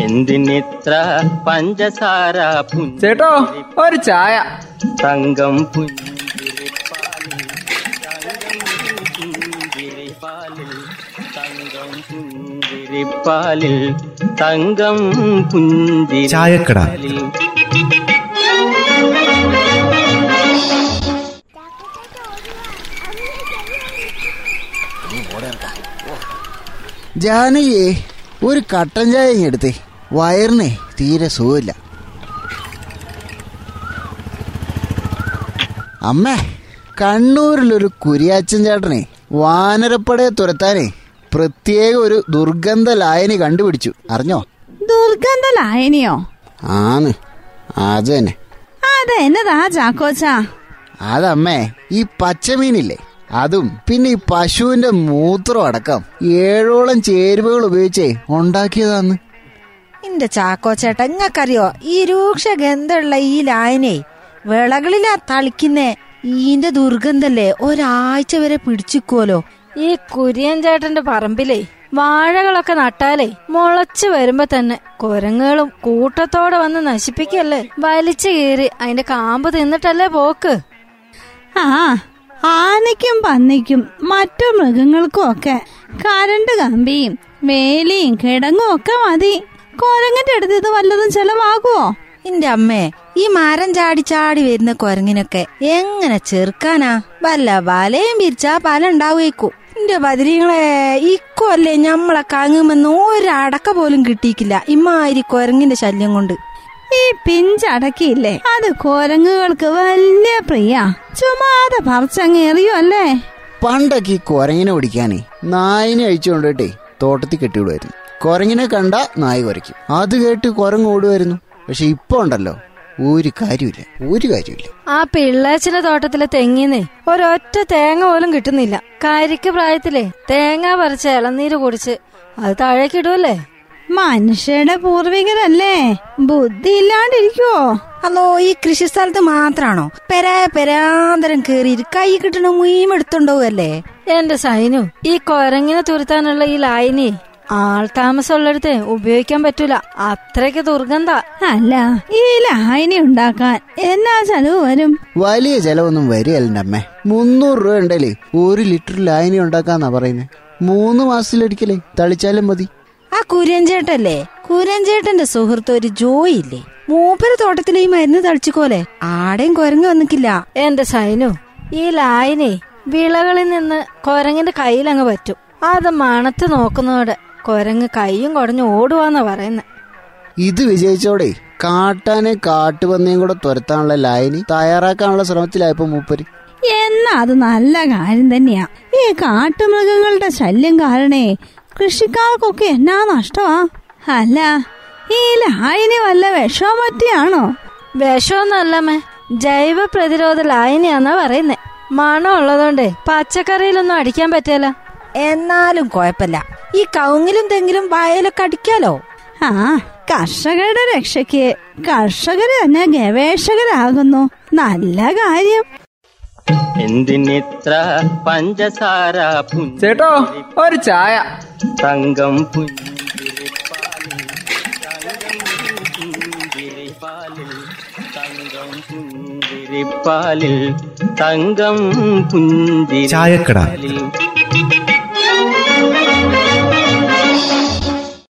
എന്തിനിത്ര പഞ്ചസാര ചേട്ടോ ഒരു ചായ തങ്കം പുഞ്ചിരിപ്പാലിൽ തങ്കം പുഞ്ചിരിപ്പാലിൽ തങ്കം പുഞ്ചിരി തങ്കം ചായക്കട. പുഞ്ചിരിപ്പാലിൽ ജാനകിയെ ഒരു കട്ടൻ ചായ എടുത്തേ വയറിനെ തീരെ സുഖമില്ല. അമ്മേ കണ്ണൂരിലൊരു കുരിയാച്ചൻ ചേട്ടനെ വാനരപ്പടയെ തുരത്താനേ പ്രത്യേക ഒരു ദുർഗന്ധ ലായനി കണ്ടുപിടിച്ചു. അറിഞ്ഞോ? ദുർഗന്ധ ലായനിയോ? ആന്ന് അത് തന്നെ അതെന്നതാ ചാക്കോച്ചാ? അതമ്മേ ഈ പച്ചമീനില്ലേ? അതും പിന്നെ ഈ പശുവിന്റെ മൂത്രം അടക്കം ഏഴോളം ചേരുവകൾ ഉപയോഗിച്ചേ ഉണ്ടാക്കിയതാന്ന്. എന്റെ ചാക്കോ ചേട്ടൻ ഇങ്ങക്കറിയോ? ഈ രൂക്ഷ ഗന്ധമുള്ള ഈ ലായനെ വിളകളിലാ തളിക്കുന്നേ. ഈന്റെ ദുർഗന്ധല്ലേ ഒരാഴ്ച വരെ പിടിച്ചിക്കുവല്ലോ ഈ കുര്യൻ ചേട്ടന്റെ പറമ്പിലേ വാഴകളൊക്കെ നട്ടാലേ മുളച്ചു വരുമ്പോ തന്നെ കുരങ്ങുകളും കൂട്ടത്തോടെ വന്ന് നശിപ്പിക്കല്ലേ? വലിച്ചു കീറി അതിന്റെ കാമ്പ് തിന്നിട്ടല്ലേ പോക്ക്? ആ ആനയ്ക്കും പന്നിക്കും മറ്റു മൃഗങ്ങൾക്കും ഒക്കെ കരണ്ട് കമ്പിയും വേലിയും കിടങ്ങും ഒക്കെ മതി. കുരങ്ങന്റെ അടുത്ത് ഇത് വല്ലതും ചെലവാകുമോ എന്റെ അമ്മേ ഈ മരം ചാടി ചാടി വരുന്ന കൊരങ്ങിനൊക്കെ എങ്ങനെ ചെറുക്കാനാ? വല്ല വലയും പിരിച്ചാ പല ഉണ്ടാവേക്കൂ. എന്റെ ബദരീങ്ങളെ ഇക്കൊല്ലേ ഞമ്മളെ കാങ്ങുമെന്ന് ഒരടക്ക പോലും കിട്ടിയിക്കില്ല ഇമ്മാതിരി കൊരങ്ങിന്റെ ശല്യം കൊണ്ട്. ഈ പിഞ്ചടക്കിയില്ലേ അത് കൊരങ്ങുകൾക്ക് വലിയ പ്രിയ. ചുമ്മാതെ പറിച്ചങ്ങേറിയോ അല്ലേ? പണ്ടൊക്കെ ഈ കൊരങ്ങിനെ ഓടിക്കാനേ നായിനെ അഴിച്ചുകൊണ്ടിട്ടേ തോട്ടത്തിൽ കെട്ടിവിടുമായിരുന്നു കുരങ്ങിനെ കണ്ട നായ കുരയ്ക്കും. അത് കേട്ട് കുരങ്ങ് ഓടുമായിരുന്നു പക്ഷെ ഇപ്പൊ ഉണ്ടല്ലോ ഒരു കാര്യമില്ല ഒരു കാര്യമില്ല ആ പിള്ളേച്ചിന്റെ തോട്ടത്തിലെ തെങ്ങിന്നേ ഒരൊറ്റ തേങ്ങ പോലും കിട്ടുന്നില്ല. കരിക്ക് പ്രായത്തിലെ തേങ്ങ പറിച്ച ഇളനീര് കുടിച്ച് അത് താഴേക്ക് താഴേക്കിടുവല്ലേ മനുഷ്യരുടെ പൂർവികരല്ലേ? ബുദ്ധി ഇല്ലാണ്ടിരിക്കോ അതോ ഈ കൃഷി സ്ഥലത്ത് മാത്രാണോ? പെരാ പെരാന്തരം കേറി കൈ കിട്ടണ മുയും എടുത്തോണ്ടാവല്ലേ എന്റെ സൈനു ഈ കൊരങ്ങിനെ തുരുത്താനുള്ള ഈ ലായനി ആൾ താമസമുള്ളിടത്തെ ഉപയോഗിക്കാൻ പറ്റൂല. അത്രയ്ക്ക് ദുർഗന്ധ. അല്ല ഈ ലായനി ഉണ്ടാക്കാൻ എന്നാ ചെലവ് വരും? വലിയ ചെലവൊന്നും വരികയല്ലേ അമ്മേ. മുന്നൂറ് രൂപ ഉണ്ടല്ലേ ഒരു ലിറ്റർ ലായനി ഉണ്ടാക്കാന്നാ പറയുന്നത് മൂന്ന് മാസത്തിലൊരിക്കലേ തളിച്ചാലും മതി. ആ കുര്യഞ്ചേട്ടല്ലേ കുര്യഞ്ചേട്ടന്റെ സുഹൃത്ത് ഒരു ജോയി ഇല്ലേ തോട്ടത്തിലേ തോട്ടത്തിലെ ഈ മരുന്ന് തളിച്ചുക്കോലെ ആടെയും കുരങ്ങ് വന്നിക്കില്ല. എന്റെ സൈനു ഈ ലായനെ വിളകളിൽ നിന്ന് കൊരങ്ങിന്റെ കയ്യിലങ്ങ് പറ്റും. അത് മണത്ത് നോക്കുന്നതോടെ കൊരങ്ങ് കൈയും കുടഞ്ഞു ഓടുവാന്നാ പറയുന്നത് ഇത് വിജയിച്ചോടെ കാട്ടാനെ കാട്ടുപന്നിയും കൂടെ തുരത്താനുള്ള ലായനി തയ്യാറാക്കാനുള്ള ശ്രമത്തിലായപ്പോ മൂപ്പര്. എന്നാ അത് നല്ല കാര്യം തന്നെയാ. ഈ കാട്ടുമൃഗങ്ങളുടെ ശല്യം കാരണേ കൃഷിക്കാർക്കൊക്കെ എന്നാ നഷ്ടമാ? അല്ല ഈ ലായനി വല്ല വിഷമോ പറ്റിയാണോ വിഷമൊന്നല്ലമ്മേ ജൈവ പ്രതിരോധ ലായനിയാന്നാ പറയുന്നേ. മണം ഉള്ളതുകൊണ്ടേ പച്ചക്കറിയിലൊന്നും അടിക്കാൻ പറ്റില്ല എന്നാലും കുഴപ്പമില്ല. ഈ കൗങ്ങിലും തെങ്ങിലും വയലൊക്കെ അടിക്കാലോ? ആ കർഷകരുടെ രക്ഷയ്ക്ക് കർഷകര് തന്നെ ഗവേഷകരാകുന്നു. നല്ല കാര്യം. എന്തിനിത്ര പഞ്ചസാര ചേട്ടോ ഒരു ചായ. തങ്കം പുഞ്ചിരിപ്പാലിൽ തങ്കം പുഞ്ചിരിപ്പാലിൽ തങ്കം ചായക്കട. പുഞ്ചിരിപ്പാലിൽ.